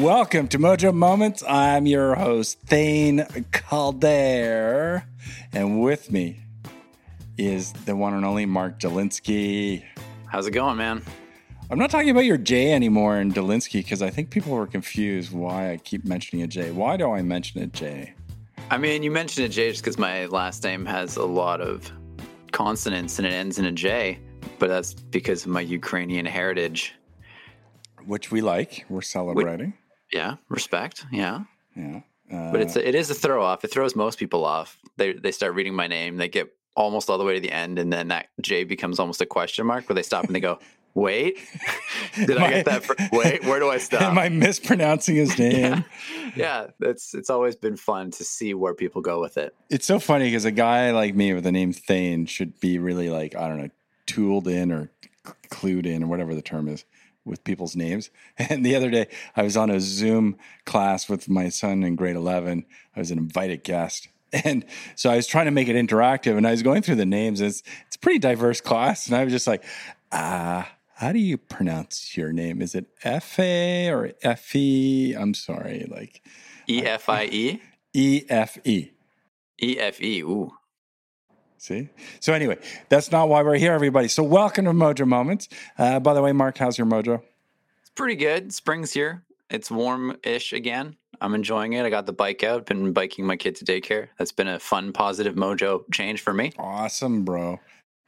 Welcome to Mojo Moments. I'm your host, Thane Calder. And with me is the one and only Mark Dolinsky. How's it going, man? I'm not talking about your J anymore in Dolinsky because I think people were confused why I keep mentioning a J. Why do I mention a J? I mean, you mentioned a J just because my last name has a lot of consonants and it ends in a J, but that's because of my Ukrainian heritage. Which we like. We're celebrating. Yeah, respect. Yeah. Yeah. Uh, But it's a, it is a throw off. It throws most people off. They they start reading my name, they get almost all the way to the end, and then that J becomes almost a question mark where they stop and they go, "Wait, did My- I get that? For, wait, where do I stop?" Am I mispronouncing his name? yeah, it's it's always been fun to see where people go with it. It's so funny because a guy like me with the name Thane should be really like, I don't know, tooled in or clued in or whatever the term is with people's names. And the other day I was on a Zoom class with my son in grade 11. I was an invited guest. And so I was trying to make it interactive and I was going through the names. It's, it's a pretty diverse class. And I was just like, ah, how do you pronounce your name? Is it F A or F E? I'm sorry, like E F I E E F E. E F E. Ooh. See? So, anyway, that's not why we're here, everybody. So, welcome to Mojo Moments. Uh, by the way, Mark, how's your mojo? It's pretty good. Spring's here. It's warm-ish again. I'm enjoying it. I got the bike out. Been biking my kid to daycare. That's been a fun, positive mojo change for me. Awesome, bro.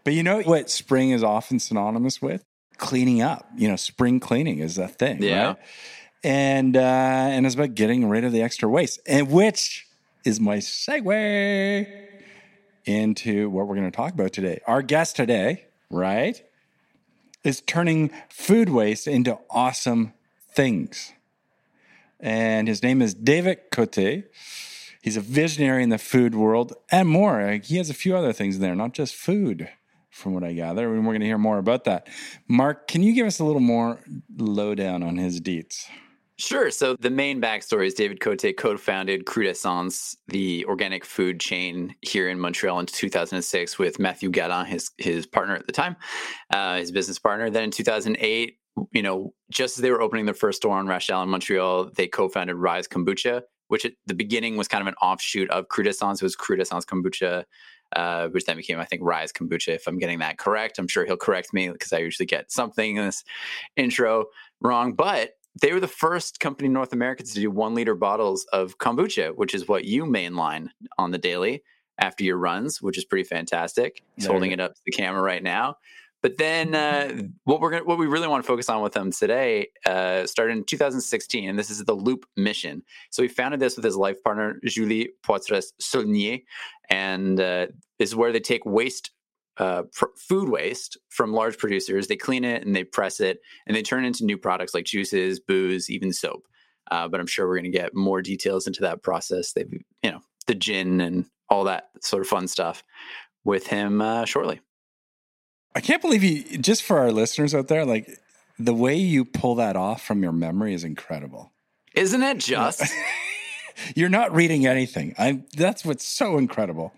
But you know what spring is often synonymous with? Cleaning up. You know, spring cleaning is a thing, Yeah. right? And uh, and it's about getting rid of the extra waste, and which is my segue into what we're going to talk about today. Our guest today, right, is turning food waste into awesome things. And his name is David Côté. He's a visionary in the food world and more. He has a few other things in there, not just food, from what I gather. And we're going to hear more about that. Mark, can you give us a little more lowdown on his deets? Sure. So the main backstory is David Côté co-founded Crudessence, the organic food chain here in Montreal in 2006 with Matthew Galland, his his partner at the time, uh, his business partner. Then in 2008, you know, just as they were opening their first store on Rachel in Montreal, they co-founded Rise Kombucha, which at the beginning was kind of an offshoot of Crudessence. It was Crudessence Kombucha. Uh, which then became, I think, Rise Kombucha. If I'm getting that correct, I'm sure he'll correct me because I usually get something in this intro wrong. But they were the first company in North America to do one liter bottles of kombucha, which is what you mainline on the daily after your runs, which is pretty fantastic. He's There holding it up to the camera right now. But then uh, what we're gonna, what we really want to focus on with them today uh, started in 2016, and this is the Loop mission. So he founded this with his life partner Julie Poitras Saulnier, and uh, this is where they take waste uh, pr- food waste from large producers. They clean it and they press it and they turn it into new products like juices, booze, even soap. Uh, but I'm sure we're going to get more details into that process. They've, you know, the gin and all that sort of fun stuff with him uh, shortly. I can't believe you, just for our listeners out there, like the way you pull that off from your memory is incredible. Isn't it just? You're not reading anything. I that's what's so incredible.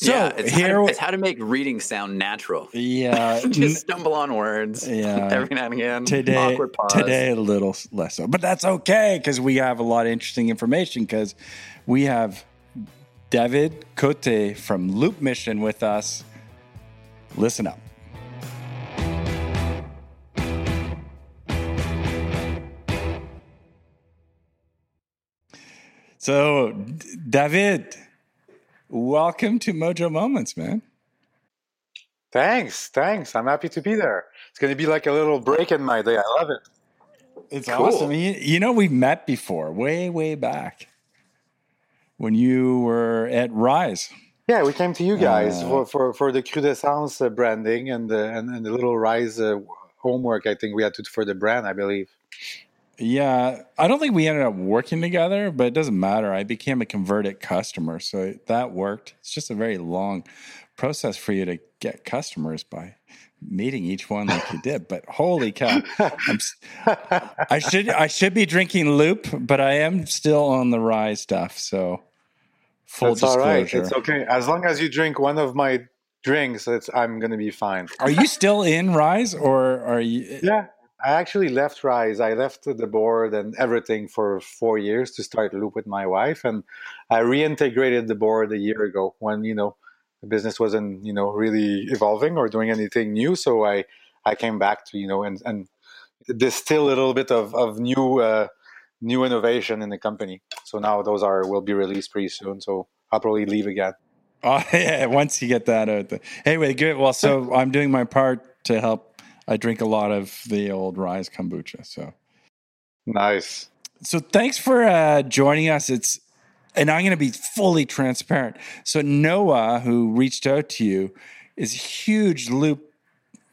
So yeah, it's, here, how to, it's how to make reading sound natural. yeah, Just stumble on words Yeah. every now and again. today, Awkward pause. today a little less so, but that's okay because we have a lot of interesting information because we have David Côté from Loop Mission with us. Listen up. So, David, welcome to Mojo Moments, man. Thanks, thanks. I'm happy to be there. It's going to be like a little break in my day. I love it. It's Cool. awesome. You, you know, we've met before, way, way back when you were at Rise. Yeah, we came to you guys Uh, for, for, for the Crudessence uh, branding and the and, and the little Rise uh, homework. I think we had to for the brand. I believe. Yeah, I don't think we ended up working together, but it doesn't matter. I became a converted customer, so that worked. It's just a very long process for you to get customers by meeting each one like you did. But holy cow, I'm, I should I should be drinking Loop, but I am still on the rye stuff. So full That's all right. disclosure. It's okay as long as you drink one of my drinks. It's I'm going to be fine. Are you still in Rise, or are you? Yeah, I actually left Rise. I left the board and everything for four years to start Loop with my wife, and I reintegrated the board a year ago when you know the business wasn't you know really evolving or doing anything new. So I I came back to you know and and distill a little bit of of new uh, new innovation in the company. So now those are will be released pretty soon. So I'll probably leave again. Oh yeah, once you get that out. There. Anyway, good. Well, so I'm doing my part to help. I drink a lot of the old Rise kombucha. So nice. So thanks for uh, joining us. It's and I'm going to be fully transparent. So Noah, who reached out to you, is a huge Loop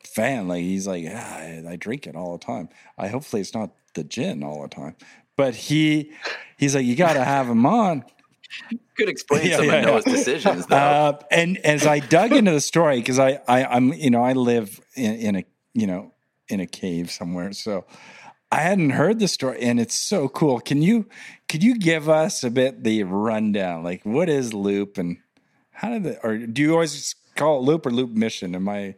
fan. Like he's like, ah, I drink it all the time. I hopefully it's not the gin all the time, but he he's like, you got to have him on. Could explain yeah, some yeah, of Noah's yeah. decisions, though. Uh, and as I dug into the story, because I, I I'm you know I live in, in a you know in a cave somewhere, so I hadn't heard the story, and it's so cool. Can you could you give us a bit the rundown? Like, what is Loop, and how did it? Or do you always call it Loop or Loop Mission? Am I?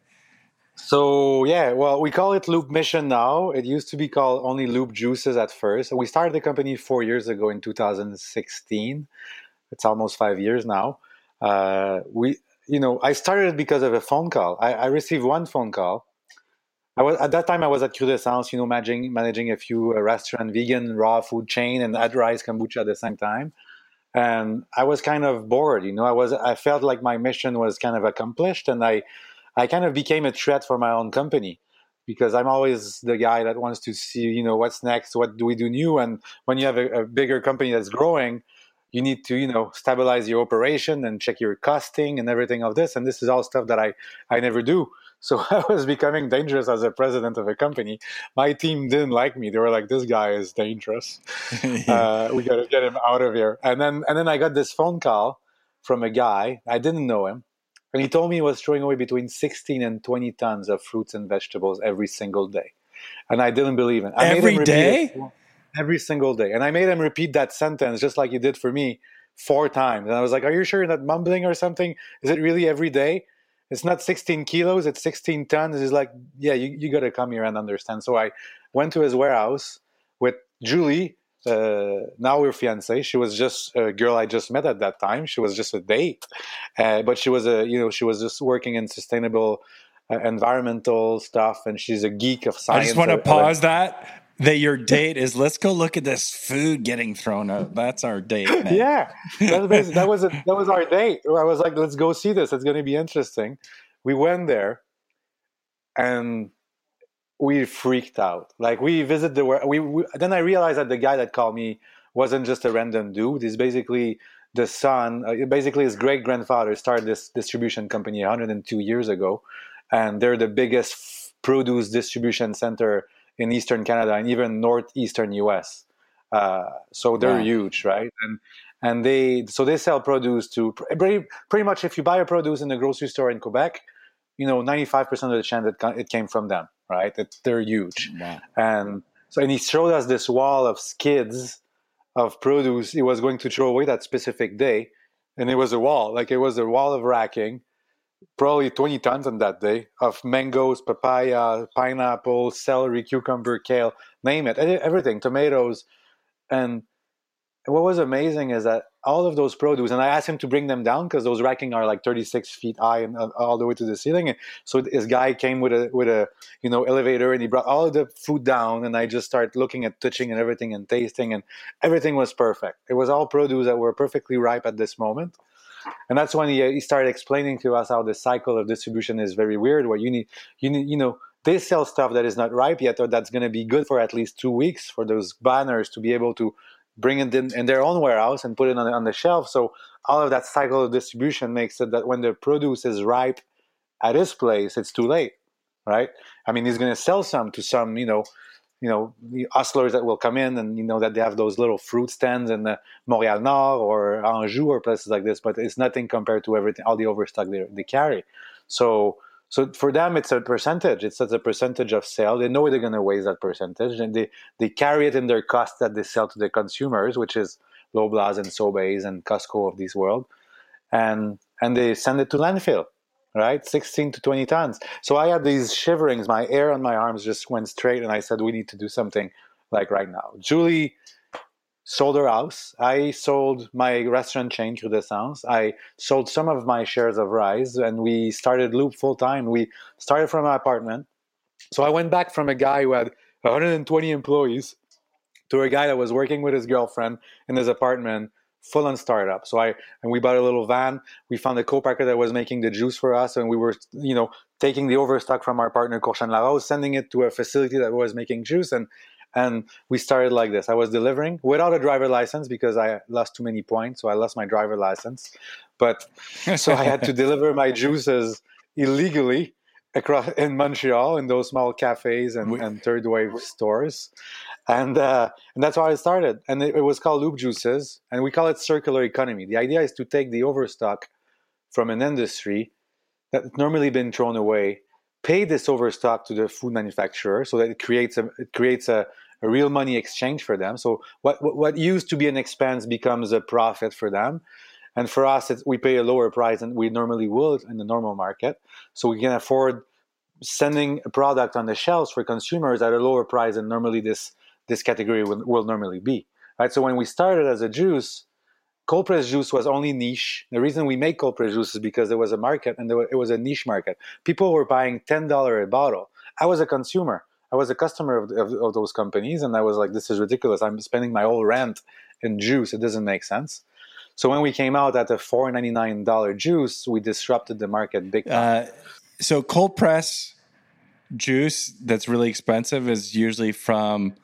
So yeah, well, we call it Loop Mission now. It used to be called only Loop Juices at first. We started the company four years ago in 2016. It's almost five years now. Uh, we, you know, I started because of a phone call. I, I received one phone call I was at that time I was at Crudessence, you know, managing managing a few uh, restaurant vegan raw food chain and at Rise kombucha at the same time. And I was kind of bored, you know. I was I felt like my mission was kind of accomplished, and I I kind of became a threat for my own company because I'm always the guy that wants to see, you know, what's next, what do we do new, and when you have a, a bigger company that's growing, you need to you know stabilize your operation and check your costing and everything of this and this is all stuff that i i never do so I was becoming dangerous as a president of a company. My team didn't like me. They were like, "This guy is dangerous. uh, we got to get him out of here." And then and then I got this phone call from a guy I didn't know him, and he told me he was throwing away between 16 and 20 tons of fruits and vegetables every single day, and I didn't believe him. I every day. It every single day, and I made him repeat that sentence just like he did for me four times. And I was like, "Are you sure you're not mumbling or something? Is it really every day?" It's not 16 kilos it's 16 tons. He's like yeah you, you got to come here and understand. So i went to his warehouse with julie uh, now we're fiancé she was just a girl i just met at that time. She was just a date uh, but she was a you know she was just working in sustainable uh, environmental stuff and she's a geek of science. i just want to pause that that your date is let's go look at this food getting thrown out. That's our date. Man. Yeah, that was that was, a, that was our date. I was like, let's go see this. It's going to be interesting. We went there, and we freaked out. Like we visited the we, we then I realized that the guy that called me wasn't just a random dude. He's basically the son. Uh, basically, his great grandfather started this distribution company 102 years ago, and they're the biggest produce distribution center in eastern Canada and even northeastern US. Uh, so they're huge, right? And and they so they sell produce to pretty, pretty much if you buy a produce in the grocery store in Quebec, you know, ninety five percent of the chance that it came from them, right? It, they're huge, wow. and so and he showed us this wall of skids of produce he was going to throw away that specific day, and it was a wall, like it was a wall of racking probably 20 tons on that day of mangoes, papaya, pineapple, celery, cucumber, kale, name it, everything, tomatoes. And what was amazing is that all of those produce, and I asked him to bring them down because those racking are like 36 feet high and uh, all the way to the ceiling. So this guy came with a with a you know elevator and he brought all the food down, and I just started looking at touching and everything and tasting, and everything was perfect. It was all produce that were perfectly ripe at this moment and that's when he, uh, he started explaining to us how the cycle of distribution is very weird where you need you need you know they sell stuff that is not ripe yet or that's going to be good for at least two weeks for those banners to be able to bring it in, in their own warehouse and put it on, on the shelf. So all of that cycle of distribution makes it that when the produce is ripe at his place it's too late right? I mean he's going to sell some to some you know you know the hustlers that will come in and you know that they have those little fruit stands in the Montreal Nord or Anjou or places like this, but it's nothing compared to everything all the overstock they, they carry. So so for them it's a percentage. It's a percentage of sale. They know they're to waste that percentage, and they they carry it in their cost that they sell to the consumers, which is Loblaws and Sobeys and Costco of this world, and and they send it to landfill right? 16 to 20 tons. So I had these shiverings. My hair on my arms just went straight, and I said, we need to do something like right now. Julie sold her house. I sold my restaurant chain, Crudessence. I sold some of my shares of Rise, and we started Loop full time. We started from my apartment. So I went back from a guy who had 120 employees to a guy that was working with his girlfriend in his apartment full on startup. So I and we bought a little van. We found a co-packer that was making the juice for us, and we were, you know, taking the overstock from our partner Courchesne Larose, sending it to a facility that was making juice, and and we started like this. I was delivering without a driver license because I lost too many points, so I lost my driver license. But so I had to deliver my juices illegally across in Montreal in those small cafes and, and third wave stores and uh, and that's how I started. And it, it, was called Loop Juices, and we call it circular economy. The idea is to take the overstock from an industry that's normally been thrown away, pay this overstock to the food manufacturer, so that it creates a it creates a, a real money exchange for them. So what, what, what used to be an expense becomes a profit for them. And for us, we pay a lower price than we normally would in the normal market. So we can afford sending a product on the shelves for consumers at a lower price than normally this this category will, will normally be. Right. So when we started as a juice, cold press juice was only niche. The reason we make cold press juice is because there was a market and was, it was a niche market. People were buying ten dollar a bottle. I was a consumer. I was a customer of, of, of, those companies, and I was like, "This is ridiculous. I'm spending my whole rent in juice. It doesn't make sense." So when we came out at a four ninety nine dollar juice, we disrupted the market big time. Uh, so cold press juice that's really expensive is usually from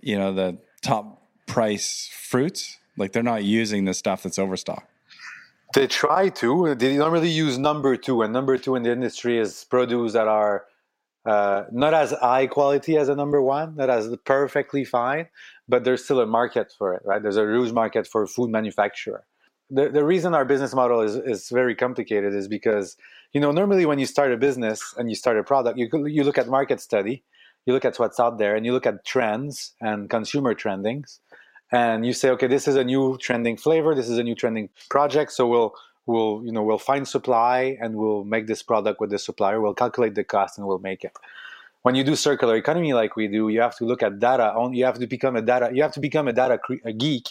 you know the top price fruits. Like they're not using the stuff that's overstock they try to. They don't really use number two and number two in the industry is produce that are uh, not as high quality as a number one that is perfectly fine but there's still a market for it right? There's a huge market for food manufacturer. The, the reason our business model is, is very complicated is because you know normally when you start a business and you start a product you, you look at market study you look at what's out there and you look at trends and consumer trendings and you say okay this is a new trending flavor this is a new trending project so we'll we'll you know we'll find supply and we'll make this product with the supplier we'll calculate the cost and we'll make it when you do circular economy like we do you have to look at data you have to become a data you have to become a data a geek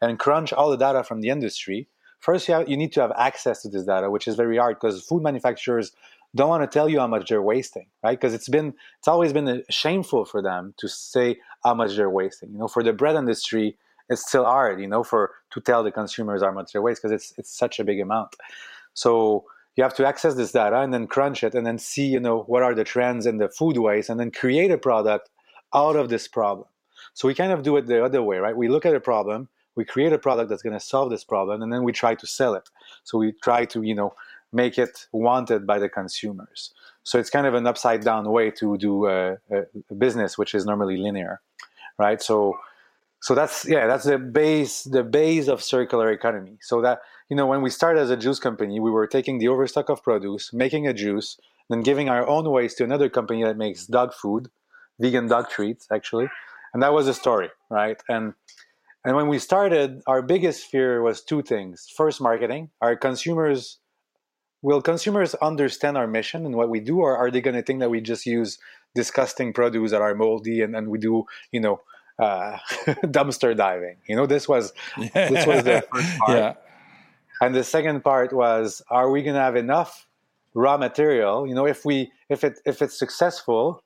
and crunch all the data from the industry first you, have, you need to have access to this data which is very hard because food manufacturers don't want to tell you how much they're wasting, right? Because it's been it's always been uh, shameful for them to say how much they're wasting. You know, for the bread industry, it's still hard, you know, for to tell the consumers how much they waste because it's it's such a big amount. So you have to access this data and then crunch it and then see, you know, what are the trends in the food waste and then create a product out of this problem. So we kind of do it the other way, right? We look at a problem, we create a product that's going to solve this problem, and then we try to sell it. So we try to, you know, make it wanted by the consumers. So it's kind of an upside down way to do a, business, which is normally linear, right? So so that's yeah that's the base the base of circular economy. So that you know when we started as a juice company we were taking the overstock of produce making a juice then giving our own waste to another company that makes dog food vegan dog treats actually. And that was the story right? And and when we started our biggest fear was two things. First marketing. Our consumers will consumers understand our mission and what we do or are they going to think that we just use disgusting produce that are moldy and, and we do you know uh, dumpster diving. You know this was this was the first part. Yeah. and the second part was are we going to have enough raw material? You know if we if it if it's successful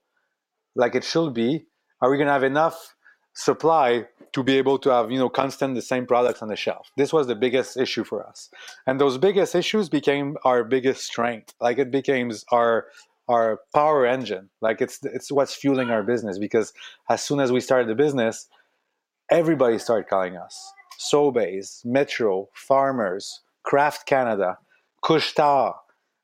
like it should be are we going to have enough supply to be able to have you know constant the same products on the shelf? This was the biggest issue for us. And those biggest issues became our biggest strength. Like it became our our power engine like it's it's what's fueling our business because as soon as we started the business everybody started calling us Sobeys, Metro, Farmers, Kraft Canada, Couche-Tard,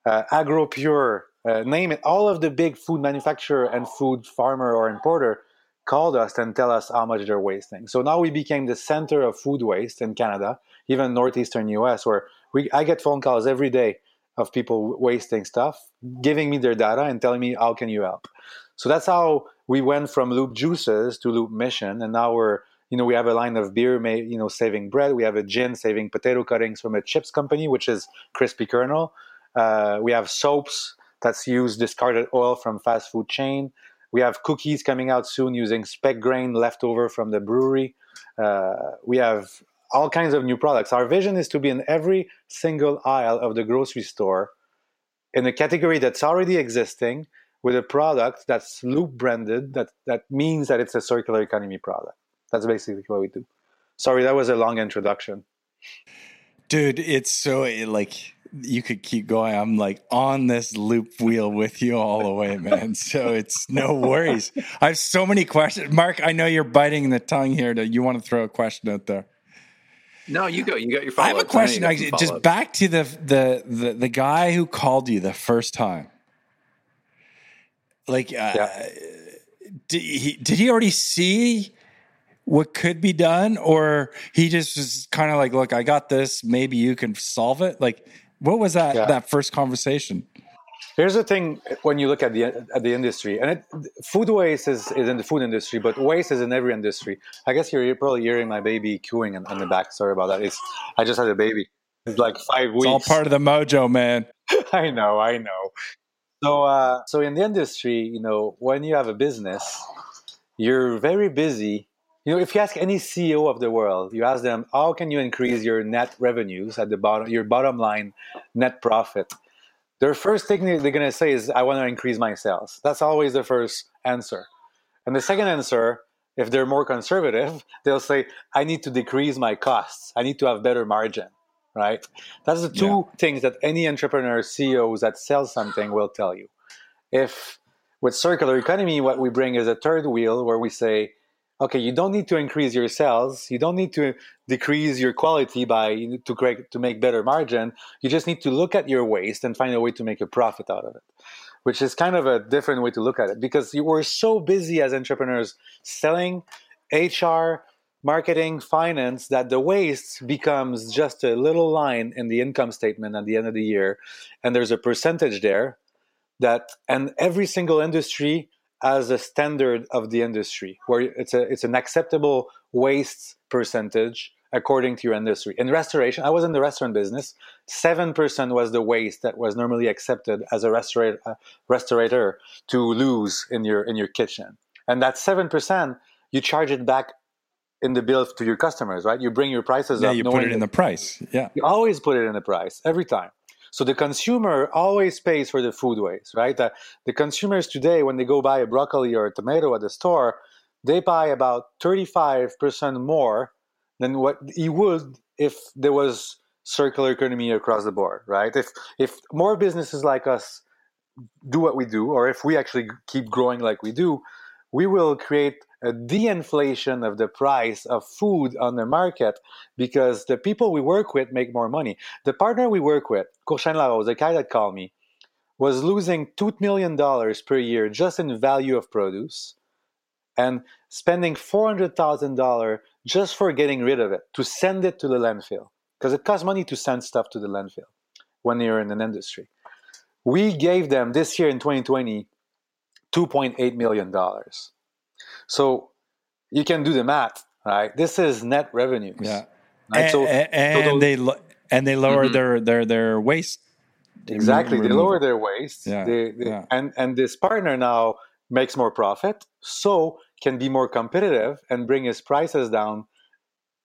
uh, Agropur, uh, name it. All of the big food manufacturer and food farmer or importer called us and tell us how much they're wasting. So now we became the center of food waste in Canada, even northeastern US, where we I get phone calls every day of people wasting stuff, giving me their data and telling me how can you help. So that's how we went from Loop Juices to Loop Mission, and now we're you know we have a line of beer made you know saving bread. We have a gin saving potato cuttings from a chips company, which is Krispy Kernel. Uh, we have soaps that's used discarded oil from fast food chain. We have cookies coming out soon using spent grain leftover from the brewery. Uh, we have all kinds of new products. Our vision is to be in every single aisle of the grocery store in a category that's already existing with a product that's loop branded that that means that it's a circular economy product. That's basically what we do. Sorry that was a long introduction. Dude it's so like you could keep going. I'm like on this loop wheel with you all the way man. So it's no worries. I have so many questions. Mark i know you're biting the tongue here to you want to throw a question out there no, you go. You got your. I have a question. Actually, just back to the, the the the guy who called you the first time. Like, uh, yeah. did he did he already see what could be done, or he just was kind of like, "Look, I got this. Maybe you can solve it." Like, what was that yeah. that first conversation? Here's the thing: when you look at the at the industry, and it, food waste is, is in the food industry, but waste is in every industry. I guess you're, you're probably hearing my baby cooing in, the back. Sorry about that. It's I just had a baby. It's like five weeks. It's all part of the mojo, man. I know, I know. So, uh, so in the industry, you know, when you have a business, you're very busy. You know, if you ask any CEO of the world, you ask them, how can you increase your net revenues at the bottom, your bottom line net profit? Their first thing they're going to say is, I want to increase my sales. That's always the first answer. And the second answer, if they're more conservative, they'll say, I need to decrease my costs. I need to have better margin right? That's the two yeah. things that any entrepreneur, CEOs that sell something will tell you. If with circular economy, what we bring is a third wheel where we say, okay, you don't need to increase your sales, you don't need to decrease your quality by to create to make better margin. You just need to look at your waste and find a way to make a profit out of it. Which is kind of a different way to look at it because you were so busy as entrepreneurs selling HR, marketing, finance, that the waste becomes just a little line in the income statement at the end of the year. And there's a percentage there that, and every single industry has a standard of the industry where it's a it's an acceptable waste percentage according to your industry. In restoration, I was in the restaurant business. Seven percent was the waste that was normally accepted as a restaurator, uh, to lose in your in your kitchen, and that seven percent you charge it back in the bill to your customers, right? You bring your prices yeah, up. Yeah, you put it in the price. Yeah. You always put it in the price every time. So the consumer always pays for the food waste, right? The, the consumers today, when they go buy a broccoli or a tomato at the store, they buy about 35% more than what he would if there was circular economy across the board, right? If if more businesses like us do what we do, or if we actually keep growing like we do, we will create a de-inflation of the price of food on the market because the people we work with make more money. The partner we work with, Courchesne Larose, the guy that called me, was losing $2 million per year just in value of produce and spending $400,000 just for getting rid of it, to send it to the landfill. Because it costs money to send stuff to the landfill when you're in an industry. We gave them this year in 2020 $2.8 million. So you can do the math, right? This is net revenues. Yeah. Right? And, so, and, so those, they lo- and they lower mm-hmm. their their their waste. Exactly, they lower their waste. Yeah. They, they, yeah. And and this partner now makes more profit, so can be more competitive and bring his prices down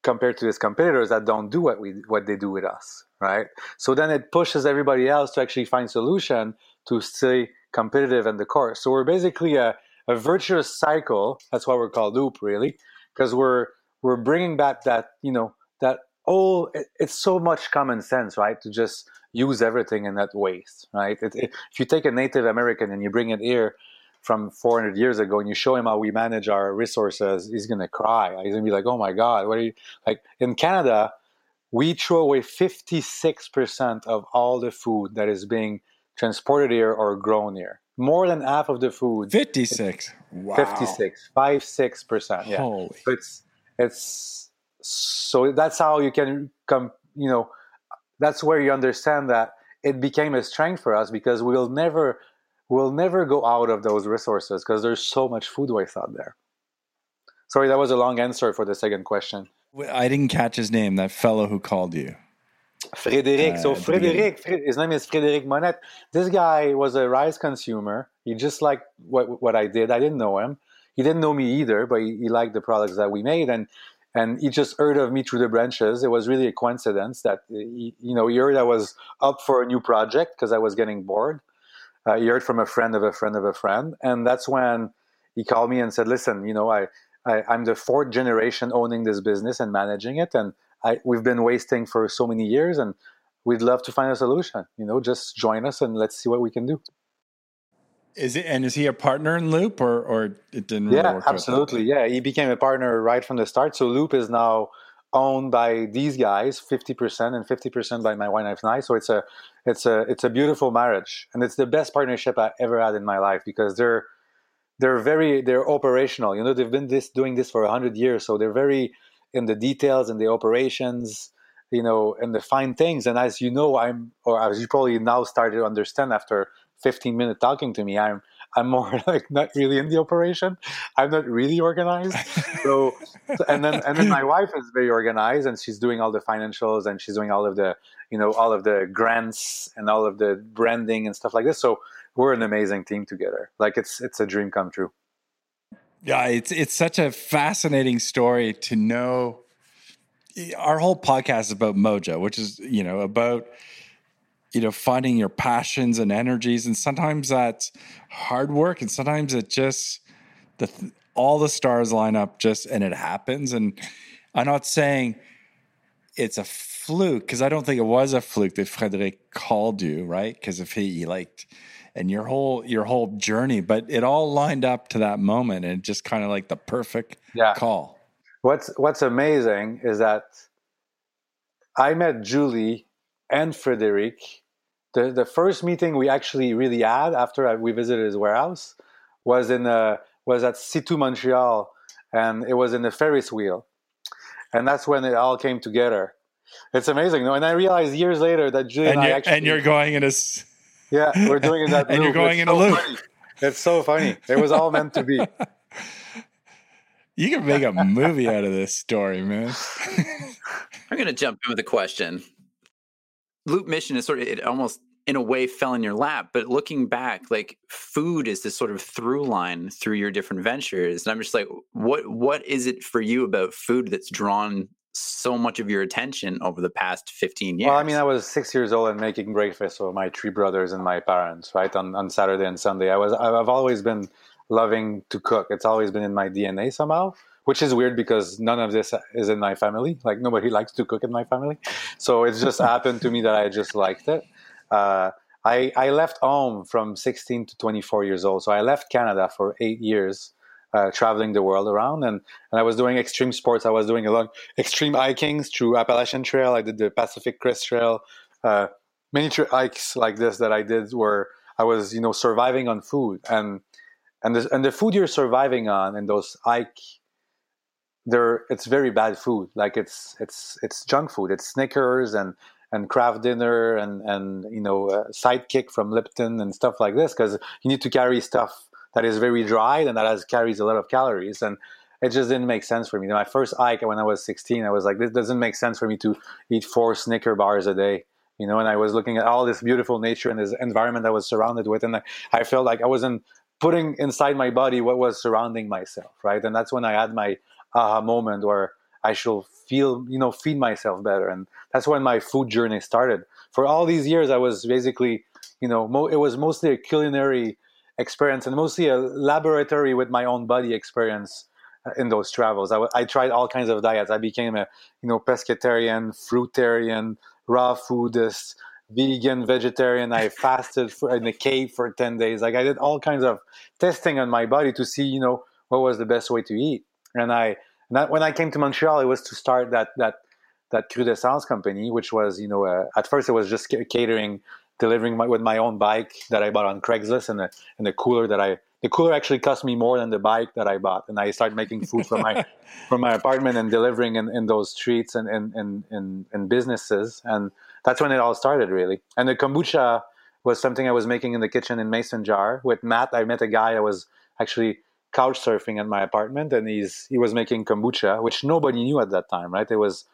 compared to his competitors that don't do what we what they do with us, right? So then it pushes everybody else to actually find solution to stay competitive in the course. So we're basically a a virtuous cycle. That's why we're called Loop, really, because we're we're bringing back that you know that all. It, it's so much common sense, right? To just use everything in that waste, right? It, it, if you take a Native American and you bring it here from 400 years ago and you show him how we manage our resources, he's gonna cry. He's gonna be like, "Oh my God, what are you like?" In Canada, we throw away 56% of all the food that is being transported here or grown here more than half of the food. 56. Wow. 56. 5 6%. Yeah. Holy. So it's it's so that's how you can come, you know, that's where you understand that it became a strength for us because we'll never we'll never go out of those resources because there's so much food waste out there. Sorry, that was a long answer for the second question. I didn't catch his name, that fellow who called you. Frédéric. Uh, so at the. Frédéric, his name is Frédéric Monette. This guy was a Rise consumer. He just liked what what I did. I didn't know him. He didn't know me either, but he, he liked the products that we made, and and he just heard of me through the branches. It was really a coincidence that he, you know he heard I was up for a new project because I was getting bored. Uh, he heard from a friend of a friend of a friend, and that's when he called me and said, "Listen, you know, I, I I'm the fourth generation owning this business and managing it, and I, we've been wasting for so many years, and we'd love to find a solution. You know, just join us and let's see what we can do." Is it and is he a partner in Loop or or it didn't really Yeah, work out? absolutely. Yeah, he became a partner right from the start. So Loop is now owned by these guys, fifty percent and fifty percent by my wife and I. So it's a it's a it's a beautiful marriage, and it's the best partnership I ever had in my life because they're they're very they're operational. You know, they've been this doing this for hundred years, so they're very in the details and the operations. You know, and the fine things. And as you know, I'm or as you probably now started to understand after 15 minutes talking to me, I'm I'm more like not really in the operation. I'm not really organized. So- and then and then my wife is very organized and she's doing all the financials and she's doing all of the you know all of the grants and all of the branding and stuff like this. So we're an amazing team together. Like it's it's a dream come true. Yeah, it's it's such a fascinating story to know. Our whole podcast is about mojo, which is you know about you know finding your passions and energies, and sometimes that's hard work, and sometimes it just the all the stars line up just and it happens. And I'm not saying it's a fluke because I don't think it was a fluke that Frederic called you, right? Because if he, he liked and your whole your whole journey, but it all lined up to that moment and just kind of like the perfect Yeah. call. What's What's amazing is that I met Julie and Frederic. The the first meeting we actually really had after I, we visited his warehouse was in uh was at Situ Montreal, and it was in the Ferris wheel, and that's when it all came together. It's amazing, no? And I realized years later that Julie and, And I actually and you're going in a yeah we're doing it that and you're going It's in a loop. funny. It's so funny. It was all meant to be. You can make a movie out of this story, man. I'm going to jump in with a question. Loop Mission is sort of, it almost in a way fell in your lap, but looking back, like food is this sort of through line through your different ventures. And I'm just like, what what is it for you about food that's drawn so much of your attention over the past 15 years? Well, I mean, I was six years old and making breakfast for my three brothers and my parents, right, on, on Saturday and Sunday. I was, I've always been loving to cook. It's always been in my DNA somehow, which is weird because none of this is in my family. Like nobody likes to cook in my family, so it's just happened to me that I just liked it. Uh, I, I left home from 16 to 24 years old, so I left Canada for eight years. Uh, traveling the world around and, and I was doing extreme sports. I was doing a lot extreme hikings through Appalachian Trail. I did the Pacific Crest Trail. Uh, many tri- hikes like this that I did where I was, you know, surviving on food and and the, and the food you're surviving on and those hike, they're it's very bad food. Like it's it's it's junk food. It's Snickers and and Kraft Dinner and and you know uh, Sidekick from Lipton and stuff like this because you need to carry stuff that is very dry and that has carries a lot of calories and it just didn't make sense for me. My first hike when I was 16, I was like, this doesn't make sense for me to eat four Snicker bars a day, you know. And I was looking at all this beautiful nature and this environment I was surrounded with, and I, I felt like I wasn't putting inside my body what was surrounding myself, right? And that's when I had my aha moment where I should feel, you know, feed myself better, and that's when my food journey started. For all these years, I was basically, you know, mo- it was mostly a culinary experience and mostly a laboratory with my own body experience uh, in those travels. I tried all kinds of diets. I became a you know pescatarian, fruitarian, raw foodist, vegan, vegetarian. I fasted for, in a cave for ten days. Like I did all kinds of testing on my body to see you know what was the best way to eat. And I and when I came to Montreal, it was to start that that that Crudessence company, which was you know uh, at first it was just catering delivering my, with my own bike that I bought on Craigslist and the and the cooler that I the cooler actually cost me more than the bike that I bought. And I started making food from my from my apartment and delivering in, in those streets and in in, in in businesses. And that's when it all started really. And the kombucha was something I was making in the kitchen in mason jar with Matt. I met a guy that was actually couch surfing at my apartment and he's he was making kombucha which nobody knew at that time right? It was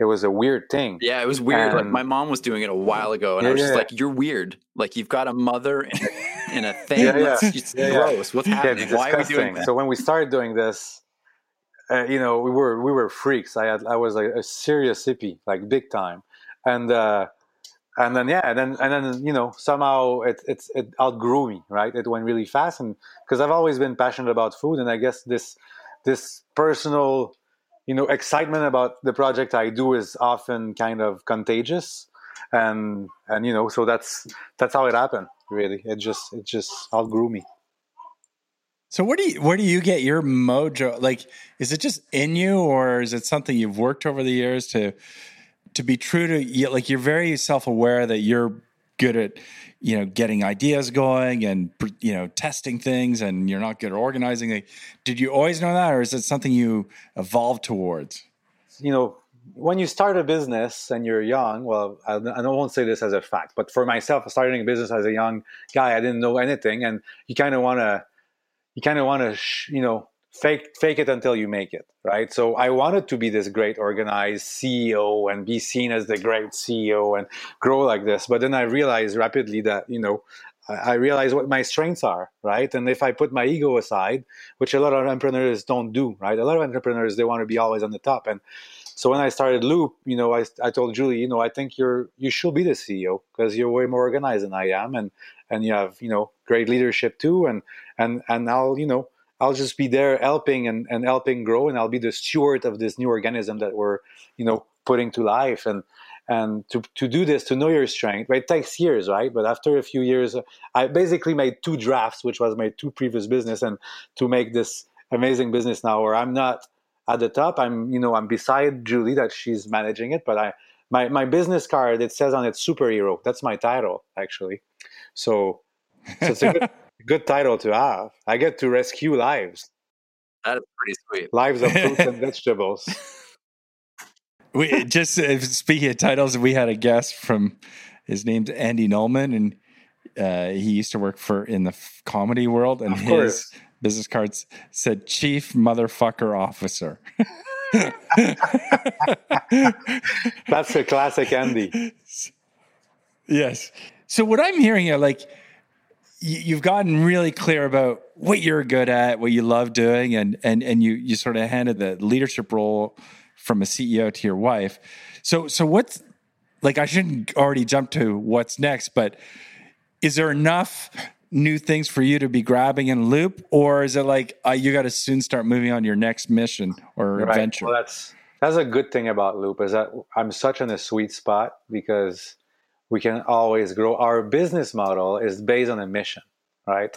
it was a weird thing. Yeah, it was weird. like my mom was doing it a while ago, and I Yeah, was just yeah. like, "You're weird. Like you've got a mother and a, and a thing. Yeah, yeah. That's just Yeah, yeah. gross. What's happening? it's Why are we doing that?" So when we started doing this, uh, you know, we were we were freaks. I had I was like a serious hippie, like big time, and uh, and then yeah, and then and then you know somehow it it it outgrew me, right? It went really fast, and because I've always been passionate about food, and I guess this this personal you know excitement about the project I do is often kind of contagious, and and you know so that's that's how it happened. Really, it just it just outgrew me. So where do you where do you get your mojo? Like, is it just in you, or is it something you've worked over the years to to be true to? Like, you're very self aware that you're good at you know getting ideas going and you know testing things, and you're not good at organizing. Like, did you always know that, or is it something you evolved towards? you know, when you start a business and you're young, well, I, I won't say this as a fact, but for myself, starting a business as a young guy, I didn't know anything, and you kind of want to, you kind of want to, sh- you know, fake fake it until you make it, right? So I wanted to be this great organized CEO and be seen as the great CEO and grow like this, but then I realized rapidly that you know. I realized what my strengths are, right? And if I put my ego aside, which a lot of entrepreneurs don't do, right? A lot of entrepreneurs they want to be always on the top, and so when I started Loop, you know, I, I told Julie, you know, I think you're you should be the CEO because you're way more organized than I am, and and you have you know great leadership too, and and and I'll you know I'll just be there helping and and helping grow, and I'll be the steward of this new organism that we're you know putting to life, and and to to do this, to know your strength, right? It takes years, right? But after a few years, I basically made two drafts, which was my two previous business, and to make this amazing business now where I'm not at the top. I'm, you know, I'm beside Julie that she's managing it, but I, my, my business card, it says on it superhero. That's my title actually. So, so it's a good, good title to have. I get to rescue lives, That is pretty sweet. lives of fruits and vegetables. We just uh, speaking of titles, we had a guest from his name's Andy Nulman, and uh, he used to work for in the f- comedy world, and Of his course. business cards said Chief Motherfucker Officer. That's a classic Andy. Yes. So what I'm hearing here, like you, you've gotten really clear about what you're good at, what you love doing, and and and you you sort of handed the leadership role from a CEO to your wife. So so what's like I shouldn't already jump to what's next, but is there enough new things for you to be grabbing in loop, or is it like uh, you got to soon start moving on your next mission or Right. adventure? Well, that's that's a good thing about Loop is that I'm such in a sweet spot because we can always grow. Our business model is based on a mission, right?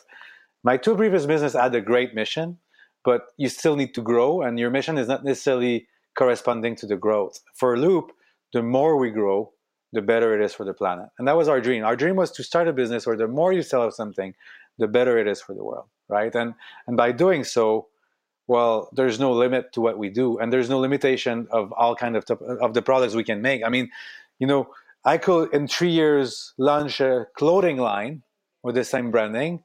My two previous business had a great mission, but you still need to grow, and your mission is not necessarily corresponding to the growth. For Loop, the more we grow, the better it is for the planet, and that was our dream. Our dream was to start a business where the more you sell of something, the better it is for the world, right? And and by doing so, well there's no limit to what we do and there's no limitation of all kind of top, of the products we can make i mean you know i could in three years launch a clothing line with the same branding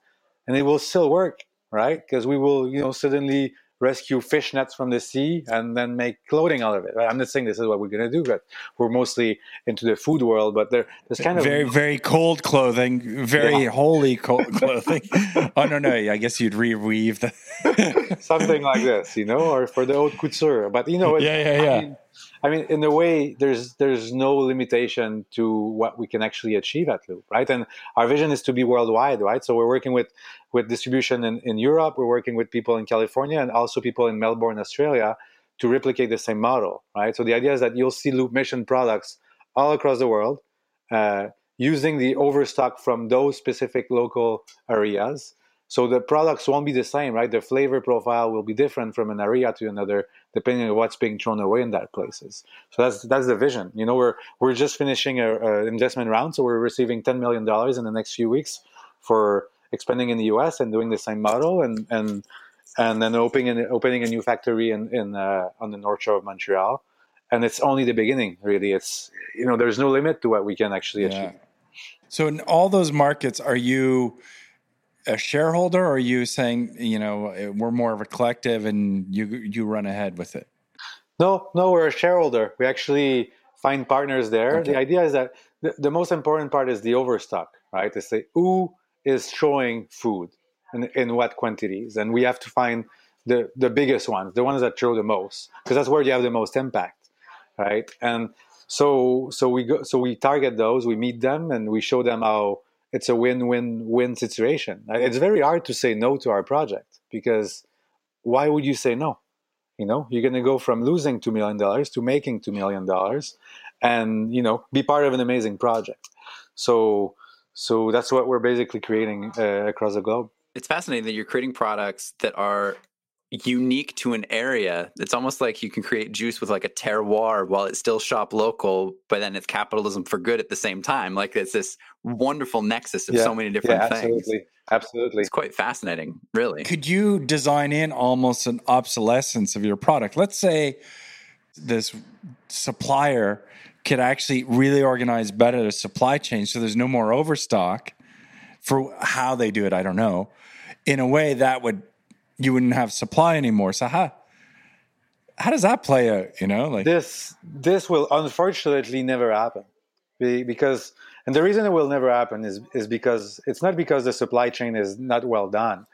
and it will still work right because we will you know suddenly rescue fish nets from the sea and then make clothing out of it right? i'm not saying this is what we're going to do but we're mostly into the food world but there, there's kind of very very cold clothing, very Yeah. holy cold clothing. oh no, no, I guess you'd reweave the. something like this, you know, or for the haute couture. But you know, it, Yeah, yeah, yeah. I mean, I mean, in a way, there's there's no limitation to what we can actually achieve at Loop, right? And our vision is to be worldwide, right? So we're working with with distribution in, in Europe, we're working with people in California, and also people in Melbourne, Australia, to replicate the same model, right? So the idea is that you'll see Loop Mission products all across the world, uh, using the overstock from those specific local areas. So the products won't be the same, right? The flavor profile will be different from an area to another, depending on what's being thrown away in that places. So that's that's the vision. You know, we're we're just finishing a, a investment round, so we're receiving ten million dollars in the next few weeks for expanding in the U.S. and doing the same model, and and and then opening an, opening a new factory in in uh, on the north shore of Montreal. And it's only the beginning, really. It's you know, there's no limit to what we can actually Yeah. achieve. So in all those markets, are you a shareholder, or are you saying you know we're more of a collective and you you run ahead with it? No, no, we're a shareholder. We actually find partners there. Okay. The idea is that the, the most important part is the overstock, right? To say who is showing food and in what quantities, and we have to find the the biggest ones, the ones that show the most, because that's where you have the most impact, right? And so so we go so we target those, we meet them, and we show them how it's a win-win-win situation. It's very hard to say no to our project because why would you say no? You know, you're going to go from losing two million dollars to making two million dollars, and you know, be part of an amazing project. So, so that's what we're basically creating uh, across the globe. It's fascinating that you're creating products that are unique to an area. It's almost like you can create juice with like a terroir while it's still shop local, but then it's capitalism for good at the same time. Like it's this wonderful nexus of Yeah. so many different Yeah, things. absolutely, absolutely. It's quite fascinating, really. Could you design in almost an obsolescence of your product? Let's say this supplier could actually really organize better the supply chain so there's no more overstock for how they do it, I don't know. In a way that would you wouldn't have supply anymore. So how how does that play out, you know? Like this this will unfortunately never happen because and the reason it will never happen is is because it's not because the supply chain is not well done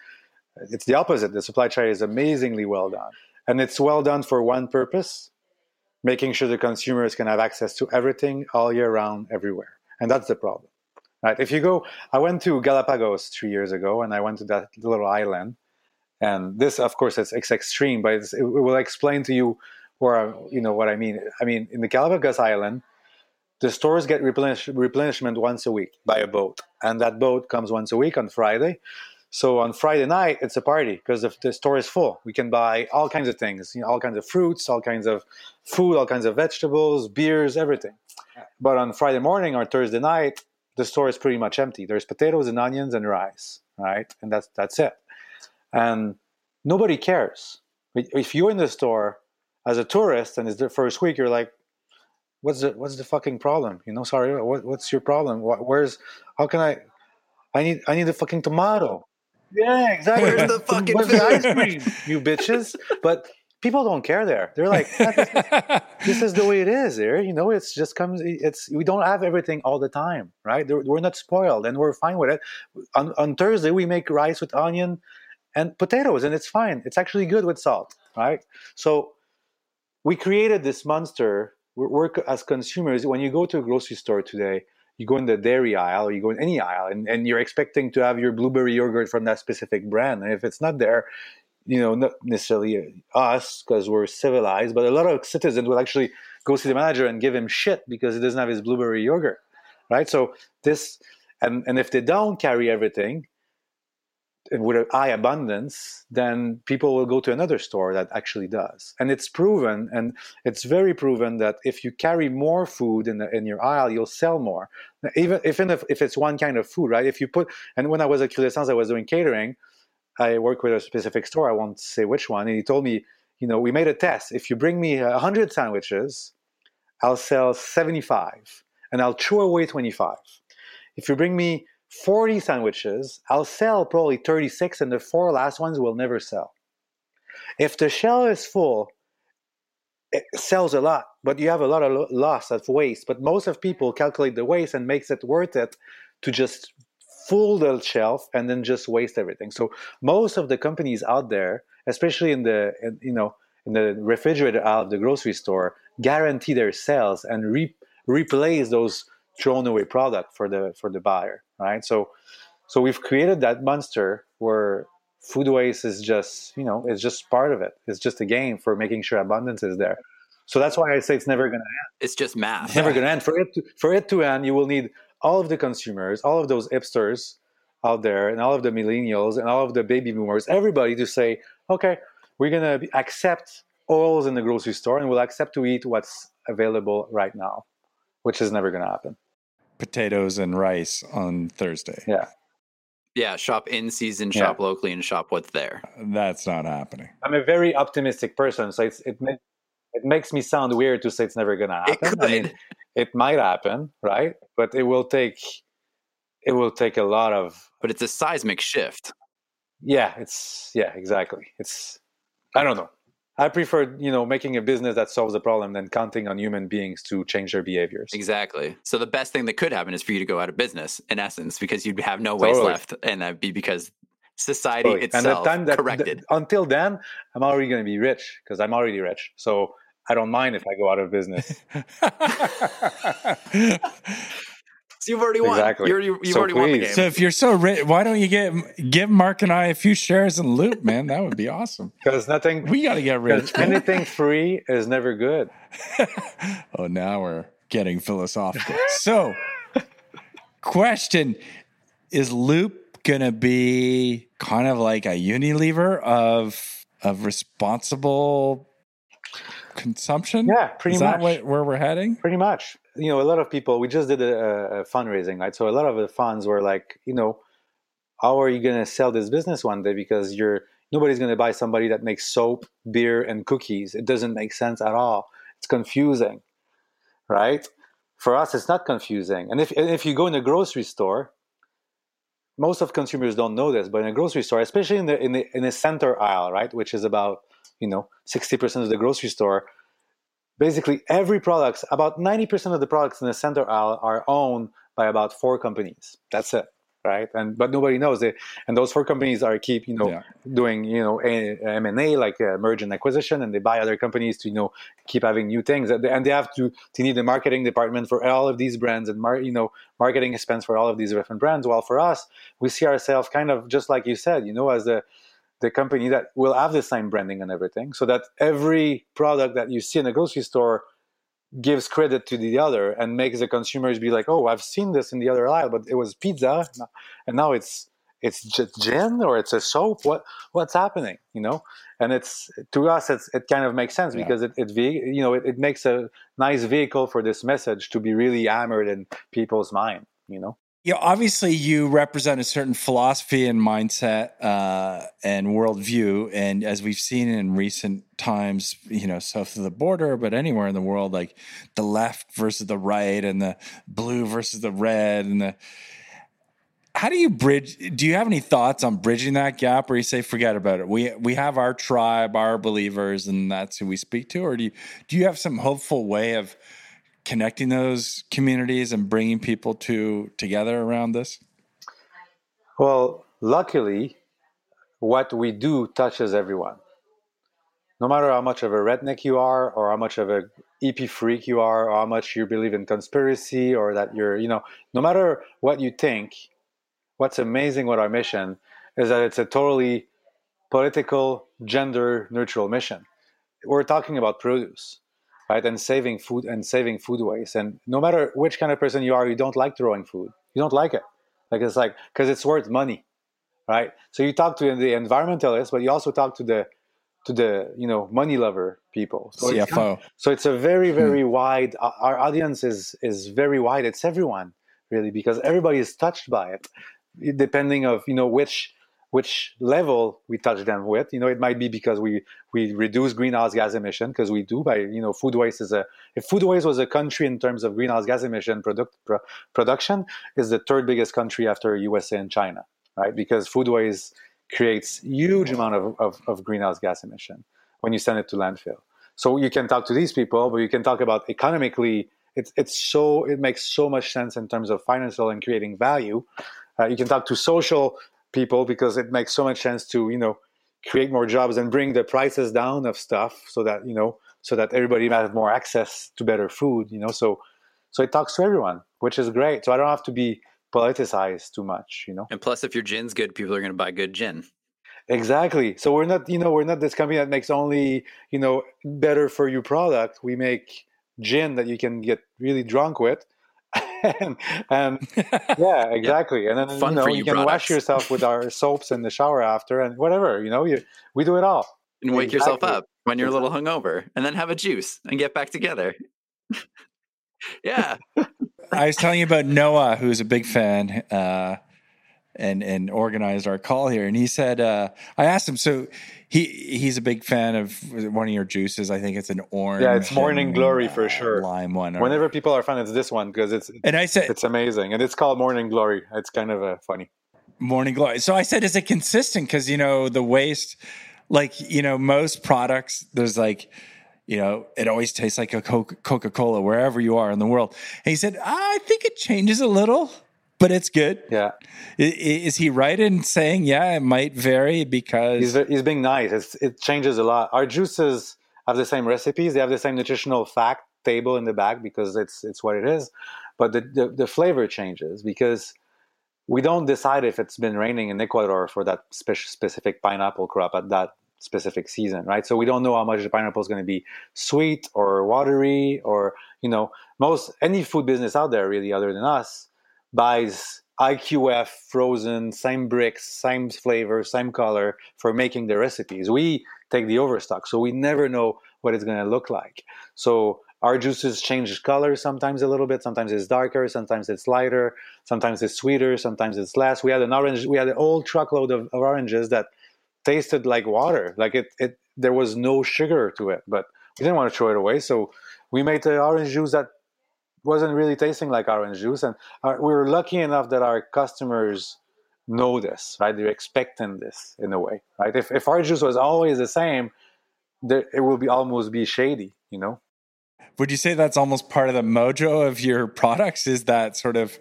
it's the opposite the supply chain is amazingly well done and it's well done for one purpose making sure the consumers can have access to everything all year round everywhere and that's the problem right if you go i went to galapagos three years ago and i went to that little island and this of course it's extreme but it will explain to you where you know what i mean. I mean in the galapagos island the stores get replenish, replenishment once a week by a boat. And that boat comes once a week on friday. So on friday night it's a party because the, the store is full. We can buy all kinds of things you know, all kinds of fruits all kinds of food all kinds of vegetables beers everything. But on friday morning or thursday night the store is pretty much empty. There's potatoes and onions and rice right? And that's that's it and nobody cares. If you're in the store as a tourist and it's the first week, you're like, "What's the what's the fucking problem?" You know, sorry, what, what's your problem? What, where's how can I? I need I need a fucking tomato. Yeah, exactly. Where's the fucking Where's the ice cream, you bitches? But people don't care there. They're like, "Ah, this, is, the way it is here. You know, it's just comes. It's we don't have everything all the time, right? We're not spoiled, and we're fine with it. On, on Thursday, we make rice with onion and potatoes and it's fine. It's actually good with salt right? So we created this monster. We work as consumers when you go to a grocery store today you go in the dairy aisle or you go in any aisle and, and you're expecting to have your blueberry yogurt from that specific brand. And if it's not there you know not necessarily us because we're civilized but a lot of citizens will actually go see the manager and give him shit because he doesn't have his blueberry yogurt right? So this and, and if they don't carry everything with a high abundance, then people will go to another store that actually does. And it's proven, and it's very proven that if you carry more food in the, in your aisle, you'll sell more. Even even if, if it's one kind of food, right? If you put and when I was at Crudessence, I was doing catering. I worked with a specific store. I won't say which one, and he told me, you know, we made a test. If you bring me hundred sandwiches, I'll sell seventy-five, and I'll throw away twenty-five. If you bring me 40 sandwiches, I'll sell probably 36, and the four last ones will never sell. If the shell is full, it sells a lot, but you have a lot of loss of waste. But most of people calculate the waste and makes it worth it to just full the shelf and then just waste everything. So most of the companies out there, especially in the in, you know in the refrigerator aisle of the grocery store, guarantee their sales and re- replace those thrown away product for the for the buyer right? So so we've created that monster where food waste is just you know it's just part of it. It's just a game for making sure abundance is there. So that's why i say it's never going to end. It's just math. it's never going to end. For it to, for it to end you will need all of the consumers all of those hipsters out there and all of the millennials and all of the baby boomers everybody to say okay we're going to accept oils in the grocery store and we'll accept to eat what's available right now which is never going to happen potatoes and rice on Thursday. yeah Yeah, shop in season, Yeah. shop locally, and shop what's there. Uh, that's not happening. I'm a very optimistic person, so it's, it ma- it makes me sound weird to say it's never going to happen. It could. I mean, it might happen, right? But it will take it will take a lot of but it's a seismic shift. yeah. It's yeah, exactly. It's I don't know. I prefer, you know, making a business that solves a problem than counting on human beings to change their behaviors. Exactly. So the best thing that could happen is for you to go out of business, in essence, because you'd have no waste totally. left, and that'd be because society totally. itself and that, corrected. until then, I'm already going to be rich because I'm already rich. So I don't mind if I go out of business. So you've already won. Exactly. You're, you've so already please. won the game. So if you're so rich, why don't you get give Mark and I a few shares in Loop, man? That would be awesome. Because nothing. We got to get rich. Anything free is never good. oh, now we're getting philosophical. so, question: Is Loop gonna be kind of like a Unilever of of responsible consumption? Yeah, pretty Is much. What, where we're heading? Pretty much you know, a lot of people, we just did a, a fundraising, right? So a lot of the funds were like, you know, how are you going to sell this business one day? Because you're, nobody's going to buy somebody that makes soap, beer, and cookies. It doesn't make sense at all. It's confusing, right? For us, it's not confusing. And if, if you go in a grocery store, most of consumers don't know this, but in a grocery store, especially in the in the in the center aisle, right, which is about you know sixty percent of the grocery store, basically every product, about 90% of the products in the center aisle are owned by about four companies. That's it. Right. And, but nobody knows it. And those four companies are keep, you know, yeah. doing, you know, M and A like uh, merge and acquisition, and they buy other companies to, you know, keep having new things. And they have to, to need a marketing department for all of these brands and, mar- you know, marketing expense for all of these different brands. While for us, we see ourselves kind of just like you said, you know, as a, the company that will have the same branding and everything so that every product that you see in a grocery store gives credit to the other and makes the consumers be like oh i've seen this in the other aisle but it was pizza and now it's it's just gin or it's a soap. What what's happening you know? And it's to us it's, it kind of makes sense yeah. because it, it you know it, it makes a nice vehicle for this message to be really hammered in people's mind you know yeah, obviously you represent a certain philosophy and mindset uh, and worldview, and as we've seen in recent times, you know, south of the border, but anywhere in the world, like the left versus the right, and the blue versus the red, and the how do you bridge? Do you have any thoughts on bridging that gap, where you say, forget about it? We we have our tribe, our believers, and that's who we speak to, or do you do you have some hopeful way of connecting those communities and bringing people to together around this? Well, luckily, what we do touches everyone. No matter how much of a redneck you are, or how much of a EP freak you are, or how much you believe in conspiracy, or that you're, you know, no matter what you think, what's amazing with our mission is that it's a totally political, gender neutral mission. We're talking about produce right? And saving food and saving food waste. And no matter which kind of person you are, you don't like throwing food. You don't like it. Like it's like because it's worth money, right? So you talk to the environmentalists, but you also talk to the to the you know money lover people. So CFO. It's kind of, so it's a very hmm. very wide. Our audience is is very wide. It's everyone really because everybody is touched by it, depending of you know which which level we touch them with. You know, it might be because we we reduce greenhouse gas emission because we do by you know food waste is a if food waste was a country in terms of greenhouse gas emission product pro, production is the third biggest country after USA and China, right? Because food waste creates huge amount of, of, of greenhouse gas emission when you send it to landfill. So you can talk to these people, but you can talk about economically. It's it's so it makes so much sense in terms of financial and creating value. Uh, you can talk to social people because it makes so much sense to you know create more jobs and bring the prices down of stuff so that you know so that everybody might have more access to better food you know? So so it talks to everyone which is great. So i don't have to be politicized too much you know? And plus if your gin's good people are going to buy good gin. Exactly. So we're not you know we're not this company that makes only you know better for you product. We make gin that you can get really drunk with and, and yeah, exactly. And then Fun you know you, you can products. wash yourself with our soaps in the shower after, and whatever. You know, you we do it all. And wake exactly. yourself up when you're a little hungover, and then have a juice and get back together. yeah. I was telling you about Noah, who's a big fan. Uh, and and organized our call here. And he said, uh, I asked him, so he he's a big fan of one of your juices. I think it's an orange. Yeah, it's Morning Glory uh, for sure. Lime one. Or, Whenever people are fun, it's this one because it's and I said it's amazing, and it's called Morning Glory. It's kind of uh, funny. Morning Glory. So I said, is it consistent? Because you know the waste like you know most products there's like you know it always tastes like a coca-cola wherever you are in the world and he said i think it changes a little but it's good Yeah, I- i- is he right in saying yeah it might vary because he's he's being nice. It's, it changes a lot. Our juices have the same recipes. They have the same nutritional fact table in the back because it's it's what it is. But the the, the flavor changes because we don't decide if it's been raining in Ecuador for that spe- specific pineapple crop at that specific season, right? So we don't know how much the pineapple is going to be sweet or watery or you know most any food business out there really other than us buys IQF frozen, same Brix, same flavor, same color for making the recipes. We take the overstock, so we never know what it's going to look like. So our juices change color sometimes a little bit. Sometimes it's darker, sometimes it's lighter, sometimes it's sweeter, sometimes it's less. We had an orange, we had an old truckload of, of oranges that tasted like water, like it, it. There was no sugar to it, but we didn't want to throw it away, so we made the orange juice that wasn't really tasting like orange juice. And uh, we were lucky enough that our customers know this, right? They're expecting this in a way, right? If, if our juice was always the same, there, it will be almost be shady, you know? would you say that's almost part of the mojo of your products is that sort of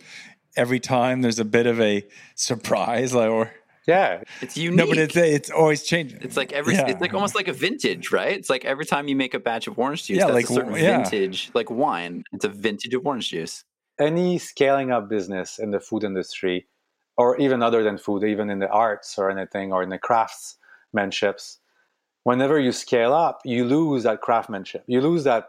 every time there's a bit of a surprise like or Yeah. It's unique. no but it's it's always changing It's like every. Yeah. It's like almost like a vintage, right? It's like every time you make a batch of orange juice, Yeah, that's like a certain yeah. vintage, like wine. It's a vintage of orange juice. Any scaling up business in the food industry, or even other than food, even in the arts or anything, or in the craftsmanships, whenever you scale up, you lose that craftsmanship. You lose that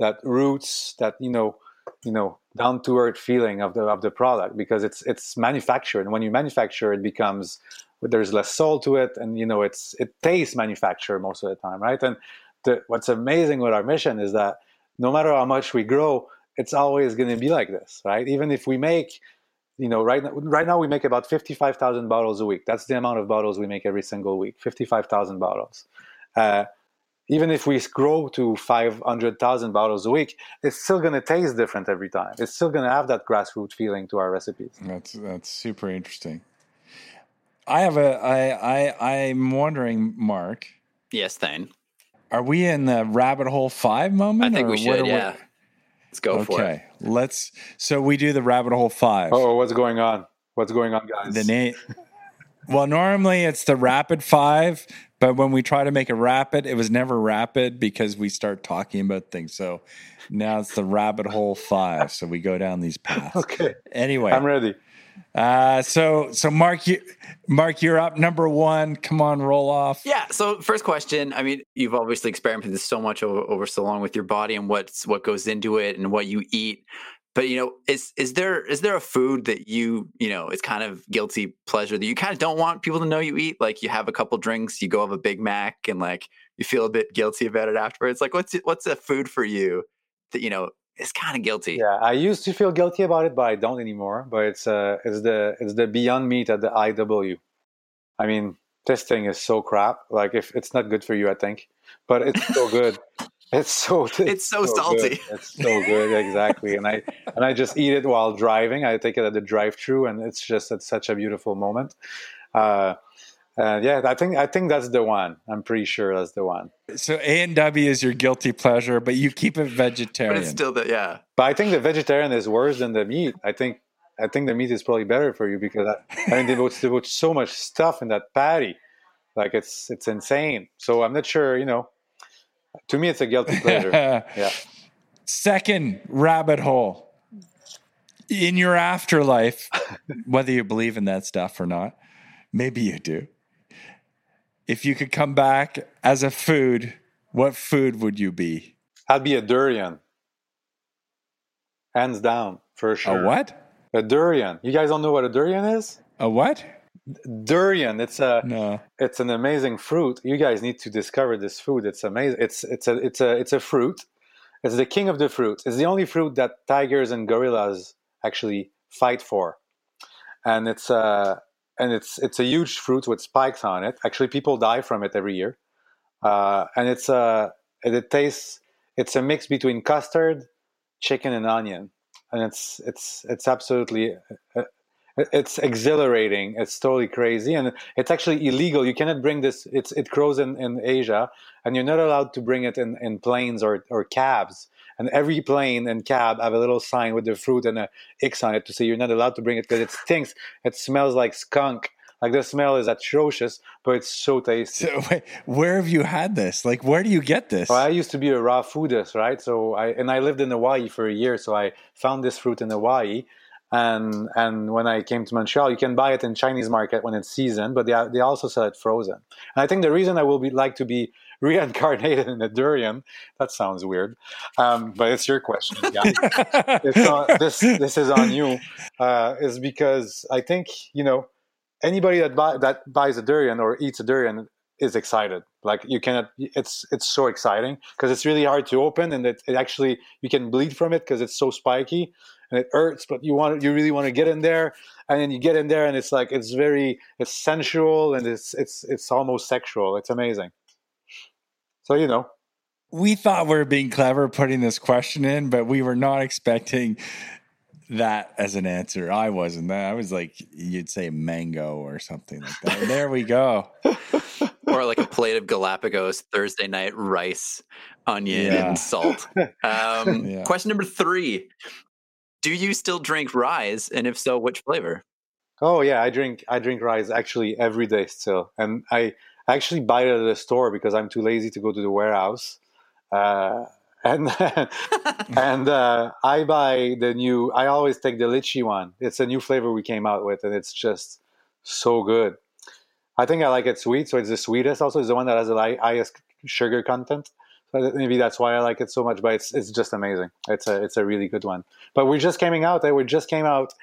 that roots, that you know, you know, down to earth feeling of the of the product because it's it's manufactured. And when you manufacture, it becomes there's less soul to it, and you know, it's it tastes manufactured most of the time, right? And the, what's amazing with our mission is that no matter how much we grow, it's always going to be like this, right? Even if we make you know, right now, right now we make about 55,000 bottles a week. That's the amount of bottles we make every single week, 55,000 bottles. Uh, even if we grow to 500,000 bottles a week, it's still going to taste different every time. It's still going to have that grassroots feeling to our recipes. That's that's super interesting. I have a I I I'm wondering, Mark, Yes, Thane. are we in the rabbit hole five moment? I think or we should. are we- Yeah. Let's go for it. Okay, let's. So we do the rabbit hole five. Oh, what's going on? What's going on, guys? The name. Well, normally it's the rapid five, but when we try to make it rapid, it was never rapid because we start talking about things. So now it's the rabbit hole five. So we go down these paths. okay, Anyway, I'm ready. uh, so so Mark, you Mark, you're up number one. Come on, roll off. Yeah. So first question. I mean, you've obviously experimented so much over, over so long with your body and what's what goes into it and what you eat. But you know, is is there is there a food that you you know it's kind of guilty pleasure that you kind of don't want people to know you eat? Like you have a couple drinks, you go have a Big Mac, and like you feel a bit guilty about it afterwards. Like what's what's a food for you that you know is kind of guilty? Yeah, I used to feel guilty about it, but I don't anymore. But it's uh, it's the it's the Beyond Meat at the A and W. I mean, this thing is so crap. Like, if it's not good for you, I think, but it's so good. It's so It's so good. salty. It's so good, exactly. And I and I just eat it while driving. I take it at the drive-through, and it's just it's such a beautiful moment. Uh, and yeah, I think I think that's the one. I'm pretty sure that's the one. So A and W is your guilty pleasure, but you keep it vegetarian. But it's still the yeah. But I think the vegetarian is worse than the meat. I think I think the meat is probably better for you because I, I mean they put, they put so much stuff in that patty, like it's it's insane. So I'm not sure. You know, to me it's a guilty pleasure. yeah. Second rabbit hole. In your afterlife, whether you believe in that stuff or not, maybe you do. If you could come back as a food, what food would you be? I'd be a durian, hands down for sure. A what? A durian. You guys don't know what a durian is? A what? Durian. It's a No. it's an amazing fruit. You guys need to discover this food. It's amazing. It's it's a it's a it's a fruit. It's the king of the fruits It's the only fruit that tigers and gorillas actually fight for, and it's uh and it's it's a huge fruit with spikes on it. Actually, people die from it every year, uh, and it's uh and it tastes. It's a mix between custard, chicken, and onion, and it's it's it's absolutely. It's exhilarating. It's totally crazy, and it's actually illegal. You cannot bring this. It's it grows in, in Asia, and you're not allowed to bring it in, in planes or or cabs. And every plane and cab have a little sign with the fruit and a X on it to say you're not allowed to bring it because it stinks. It smells like skunk. Like the smell is atrocious, but it's so tasty. So, wait, where have you had this? Like, where do you get this? Well, I used to be a raw foodist, right? So I and I lived in Hawaii for a year, so I found this fruit in Hawaii and and when I came to Montreal, you can buy it in Chinese market when it's seasoned, but they they also sell it frozen. And I think the reason I will be like to be reincarnated in a durian that sounds weird, um, but it's your question. It's this this is on you uh, is because I think you know anybody that buy, that buys a durian or eats a durian is excited. Like you cannot, it's it's so exciting because it's really hard to open, and it, it actually you can bleed from it because it's so spiky and it hurts, but you want you really want to get in there, and then you get in there, and it's like it's very it's sensual and it's it's it's almost sexual. It's amazing. So you know, we thought we were being clever putting this question in, but we were not expecting that as an answer. I wasn't. That. I was like, you'd say mango or something like that. there we go. or like a plate of Galapagos Thursday night rice, onion, yeah. and salt. Um, yeah. Question number three do you still drink Rise, and if so, which flavor? Oh yeah, I drink I drink Rise actually every day still, and I actually buy it at the store because I'm too lazy to go to the warehouse. Uh, and and uh, I buy the new. I always take the lychee one. It's a new flavor we came out with, and it's just so good. I think I like it sweet, so it's the sweetest. Also, it's the one that has the highest sugar content. So maybe that's why I like it so much. But it's it's just amazing. It's a it's a really good one. But we're just coming out. Eh, we just came out.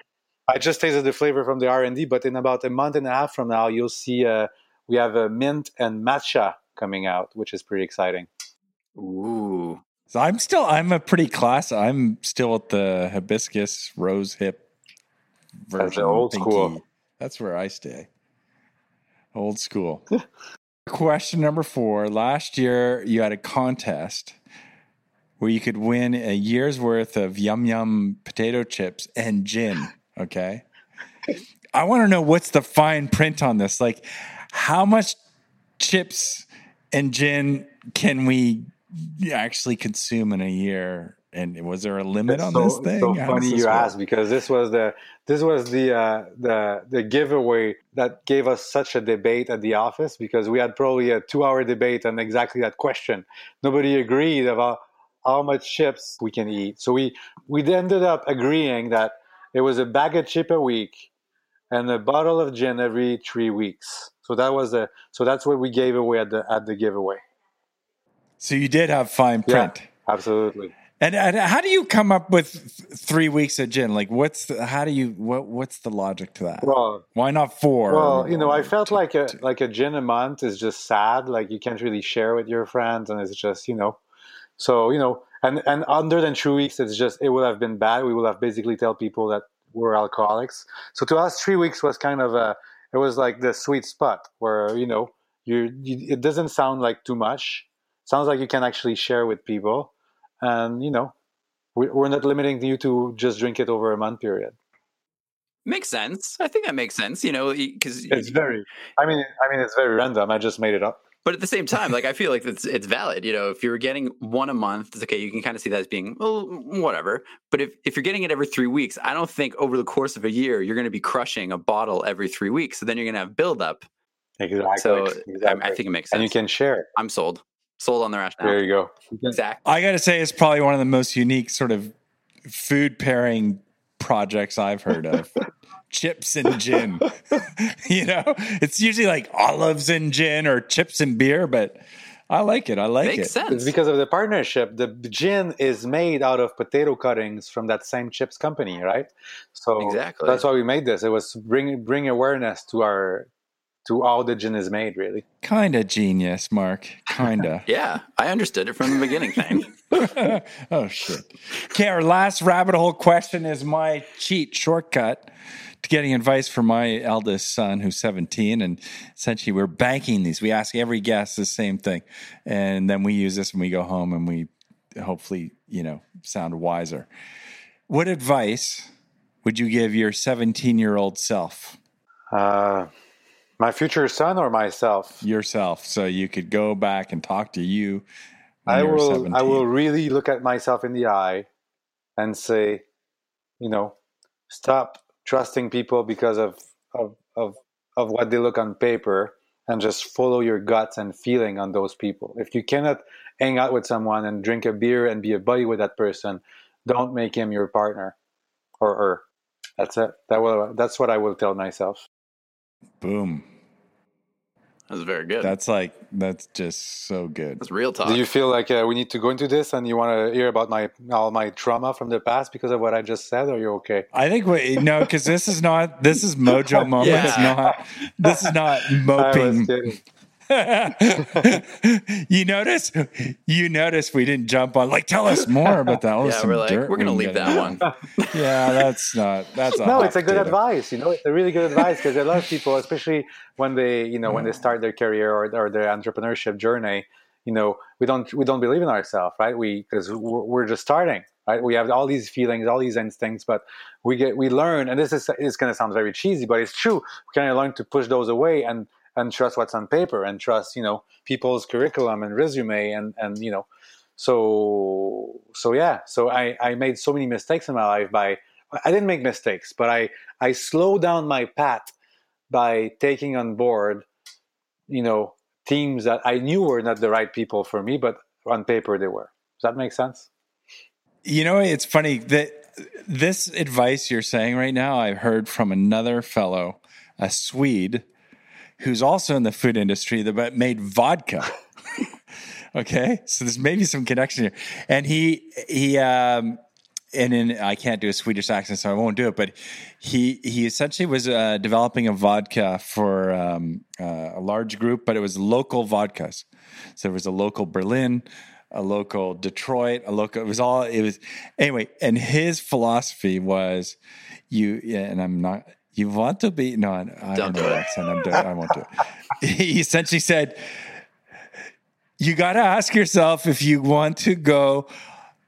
I just tasted the flavor from the R and D. But in about a month and a half from now, you'll see uh, we have a mint and matcha coming out, which is pretty exciting. Ooh. So I'm still I'm a pretty class. I'm still at the hibiscus rose hip version. That's old pinky. school. That's where I stay. Old school. Question number four. Last year, you had a contest where you could win a year's worth of yum yum potato chips and gin. Okay. I want to know what's the fine print on this. Like, how much chips and gin can we actually consume in a year? And was there a limit it's on so, this thing? So funny you ask because this was the this was the uh, the the giveaway that gave us such a debate at the office because we had probably a two hour debate on exactly that question. Nobody agreed about how much chips we can eat. So we we ended up agreeing that it was a bag of chip a week and a bottle of gin every three weeks. So that was a so that's what we gave away at the at the giveaway. So you did have fine print. Yeah, absolutely. And, and, how do you come up with three weeks of gin? Like, what's the, how do you what what's the logic to that? Well, why not four? Well, you know, I felt like a like a gin a month is just sad. Like you can't really share with your friends, and it's just you know, so you know, and and under than two weeks, it's just it would have been bad. We would have basically tell people that we're alcoholics. So to us, three weeks was kind of a it was like the sweet spot where you know you, you it doesn't sound like too much. sounds like you can actually share with people and you know we're not limiting you to just drink it over a month period. Makes sense. I think that makes sense you know because it's very i mean i mean it's very random. I just made it up. But at the same time like i feel like it's it's valid you know if you're getting one a month it's okay you can kind of see that as being well whatever. But if, if you're getting it every three weeks i don't think over the course of a year you're going to be crushing a bottle every three weeks. So then you're going to have buildup. Exactly. So exactly. I, I think it makes sense and you can share i'm sold sold on the rationale. There you go. Exactly. I got to say, it's probably one of the most unique sort of food pairing projects I've heard of. chips and gin. you know, it's usually like olives and gin or chips and beer, but I like it. I like it. Makes it. Sense. It's because of the partnership. The gin is made out of potato cuttings from that same chips company, right? So exactly. that's why we made this. It was bring bring awareness to our to how the gin is made, really. Kind of genius, Mark. Kind of. yeah, I understood it from the beginning. Thing. oh shit. Okay, our last rabbit hole question is my cheat shortcut to getting advice from my eldest son, who's 17, and essentially we're banking these. We ask every guest the same thing, and then we use this when we go home, and we hopefully, you know, sound wiser. What advice would you give your 17 year old self? Uh, my future son or myself? Yourself. So you could go back and talk to you. I will. 17. I will really look at myself in the eye and say, you know, stop trusting people because of of of, of what they look on paper, and just follow your guts and feeling on those people. If you cannot hang out with someone and drink a beer and be a buddy with that person, don't make him your partner or her. That's it. That will. That's what I will tell myself. Boom. That's very good. That's like, that's just so good. That's real talk. Do you feel like uh, we need to go into this, and you want to hear about my all my trauma from the past because of what I just said, or you're okay? I think we, no, because this is not, this is Mojo moments, Yeah. not, this is not I was moping. Kidding. you notice, you notice we didn't jump on, like, tell us more about that. Yeah, we're like, we're gonna we leave that get one. Yeah, that's not, that's a no, it's a good potato. advice. You know, it's a really good advice because a lot of people, especially when they, you know, when they start their career or, or their entrepreneurship journey, you know, we don't we don't believe in ourselves, right? We because we're, we're just starting, right? We have all these feelings, all these instincts, but we get we learn, and this is is going to sound very cheesy, but it's true. We kind of learn to push those away and and trust what's on paper and trust, you know, people's curriculum and resume and and you know, so so yeah. So I I made so many mistakes in my life by I didn't make mistakes, but I I slowed down my path by taking on board, you know, teams that I knew were not the right people for me, but on paper they were. Does that make sense? You know, it's funny that this advice you're saying right now, i've heard from another fellow, a Swede, who's also in the food industry that but made vodka. okay, so there's maybe some connection here, and he he um and in I can't do a Swedish accent, so I won't do it. But he he essentially was uh, developing a vodka for um, uh, a large group, but it was local vodkas. So there was a local Berlin, a local Detroit, a local. It was all. It was anyway. And his philosophy was, you and I'm not. You want to be no, I I don't Don't know do what it. accent. I'm doing. I won't do it. He essentially said, you got to ask yourself if you want to go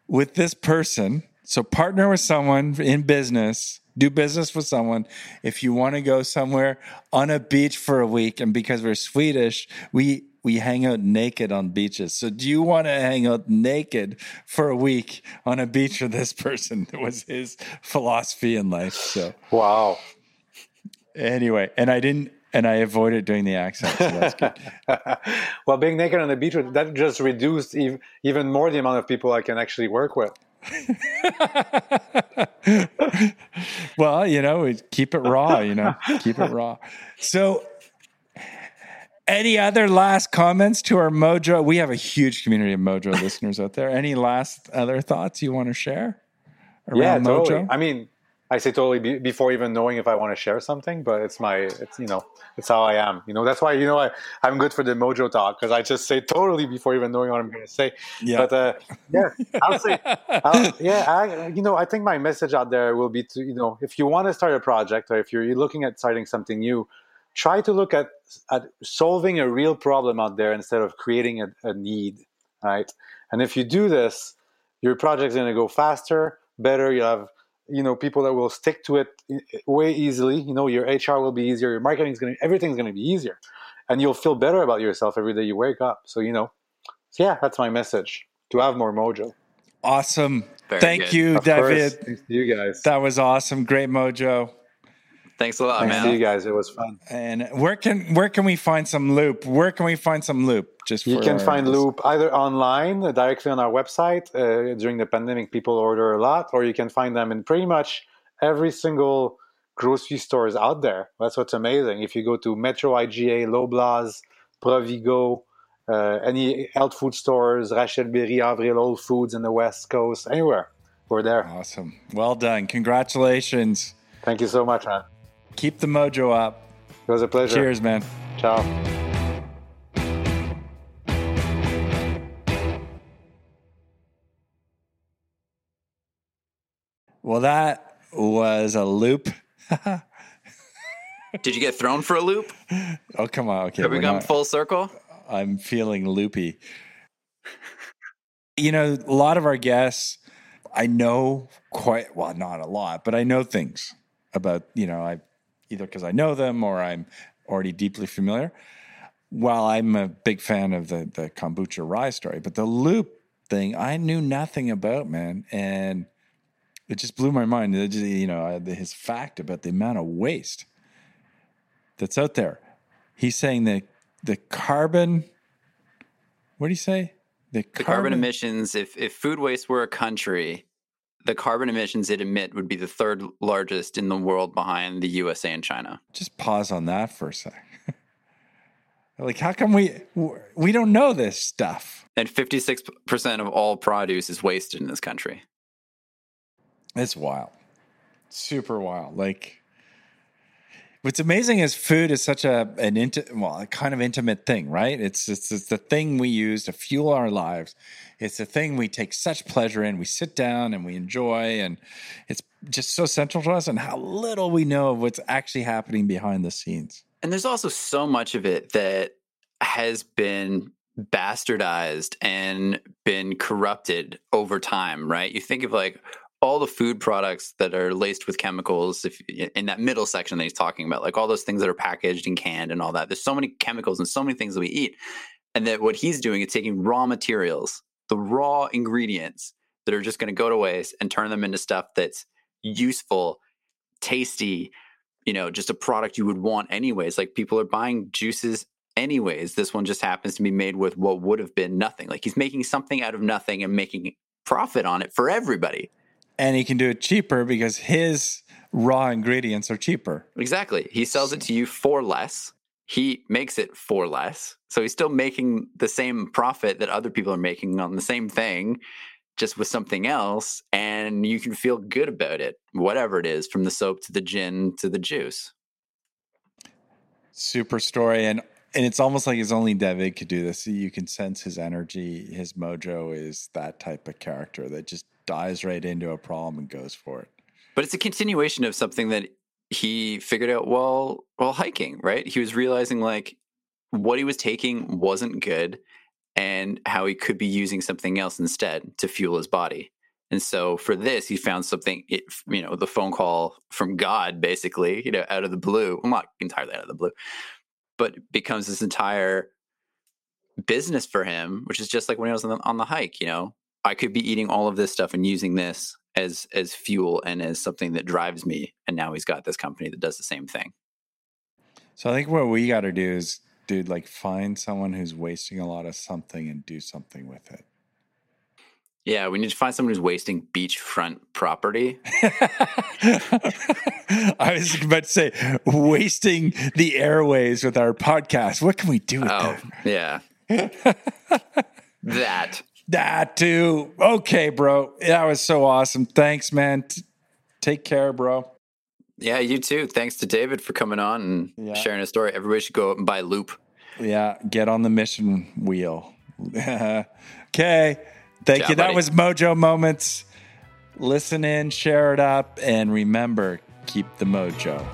with this person. So partner with someone in business, do business with someone. If you want to go somewhere on a beach for a week, and because we're Swedish, we we hang out naked on beaches. So do you want to hang out naked for a week on a beach with this person? That was his philosophy in life. So Wow. Anyway, and I didn't and I avoided doing the accent. So that's good. well, being naked on the beach that just reduced ev- even more the amount of people I can actually work with. well, you know, keep it raw, you know, keep it raw. So, any other last comments to our Mojo? We have a huge community of Mojo listeners out there. Any last other thoughts you want to share around yeah, totally. Mojo? I mean, I say totally be, before even knowing if I want to share something, but it's my, it's you know, it's how I am. You know, that's why you know I I'm good for the Mojo talk because I just say totally before even knowing what I'm going to say. Yeah. But uh, yeah, I'll say, I'll, yeah, I, you know, I think my message out there will be to you know, if you want to start a project or if you're looking at starting something new, try to look at at solving a real problem out there instead of creating a, a need, right? And if you do this, your project's going to go faster, better. you'll have you know people that will stick to it eh, eh, way easily. You know your HR will be easier. Your marketing is going to everything's going to be easier, and you'll feel better about yourself every day you wake up. So you know, so yeah, that's my message to have more mojo. Awesome. Very Thank good. you, Of course. David. Thanks to you guys. That was awesome. Great Mojo. Thanks a lot, Thanks See you guys. It was fun. And where can where can we find some loop? Where can we find some loop? Just You for can our- find Loop either online, uh, directly on our website. Uh, during the pandemic, people order a lot, or you can find them in pretty much every single grocery stores out there. That's what's amazing. If you go to Metro IGA, Loblaws, Provigo, uh, any health food stores, Rachelle-Béry, Avril, Whole Foods in the West Coast, anywhere, we're there. Awesome. Well done. Congratulations. Thank you so much, man. Keep the mojo up. It was a pleasure. Cheers, man. Ciao. Well, that was a loop. Did you get thrown for a loop? Oh, come on. Okay. Have we we're come not- full circle? I'm feeling loopy. you know, a lot of our guests I know quite well, not a lot, but I know things about you know I either because I know them or I'm already deeply familiar. While I'm a big fan of the the kombucha Rise story, but the loop thing I knew nothing about, man, and it just blew my mind. Just, you know, his fact about the amount of waste that's out there. He's saying that the carbon. What do you say? The carbon, the carbon emissions. If if food waste were a country, the carbon emissions it emit would be the third largest in the world behind the USA and China. Just pause on that for a sec. like, how come we we don't know this stuff? And fifty six percent of all produce is wasted in this country. It's wild, super wild. Like What's amazing is food is such a an inti- well, a kind of intimate thing, right? It's, it's it's the thing we use to fuel our lives. It's a thing we take such pleasure in. We sit down and we enjoy, and it's just so central to us. And how little we know of what's actually happening behind the scenes. And there's also so much of it that has been bastardized and been corrupted over time, right? You think of like all the food products that are laced with chemicals if in that middle section that he's talking about like all those things that are packaged and canned and all that there's so many chemicals and so many things that we eat and that what he's doing is taking raw materials the raw ingredients that are just going to go to waste and turn them into stuff that's useful tasty you know just a product you would want anyways like people are buying juices anyways this one just happens to be made with what would have been nothing like he's making something out of nothing and making profit on it for everybody and he can do it cheaper because his raw ingredients are cheaper. Exactly. He sells it to you for less. He makes it for less. So he's still making the same profit that other people are making on the same thing, just with something else. And you can feel good about it, whatever it is, from the soap to the gin to the juice. Super story. And and it's almost like it's only David could do this. You can sense his energy, his mojo is that type of character that just dives right into a problem and goes for it. But it's a continuation of something that he figured out while while hiking, right? He was realizing like what he was taking wasn't good and how he could be using something else instead to fuel his body. And so for this, he found something, it, you know, the phone call from God, basically, you know, out of the blue. Well, not entirely out of the blue, but becomes this entire business for him, which is just like when he was on the, on the hike, you know, I could be eating all of this stuff and using this as as fuel and as something that drives me. And now he's got this company that does the same thing. So I think what we got to do is, dude, like find someone who's wasting a lot of something and do something with it. Yeah, we need to find someone who's wasting beachfront property. I was about to say wasting the airways with our podcast. What can we do with oh, that? Yeah. that. That too. Okay, bro. That was so awesome. Thanks, man. T- take care, bro. Yeah, you too. Thanks to David for coming on and yeah. sharing a story. Everybody should go out and buy Loop. Yeah, get on the mission wheel. okay. Thank Ciao, you. That buddy. was Mojo Moments. Listen in, share it up, and remember keep the mojo.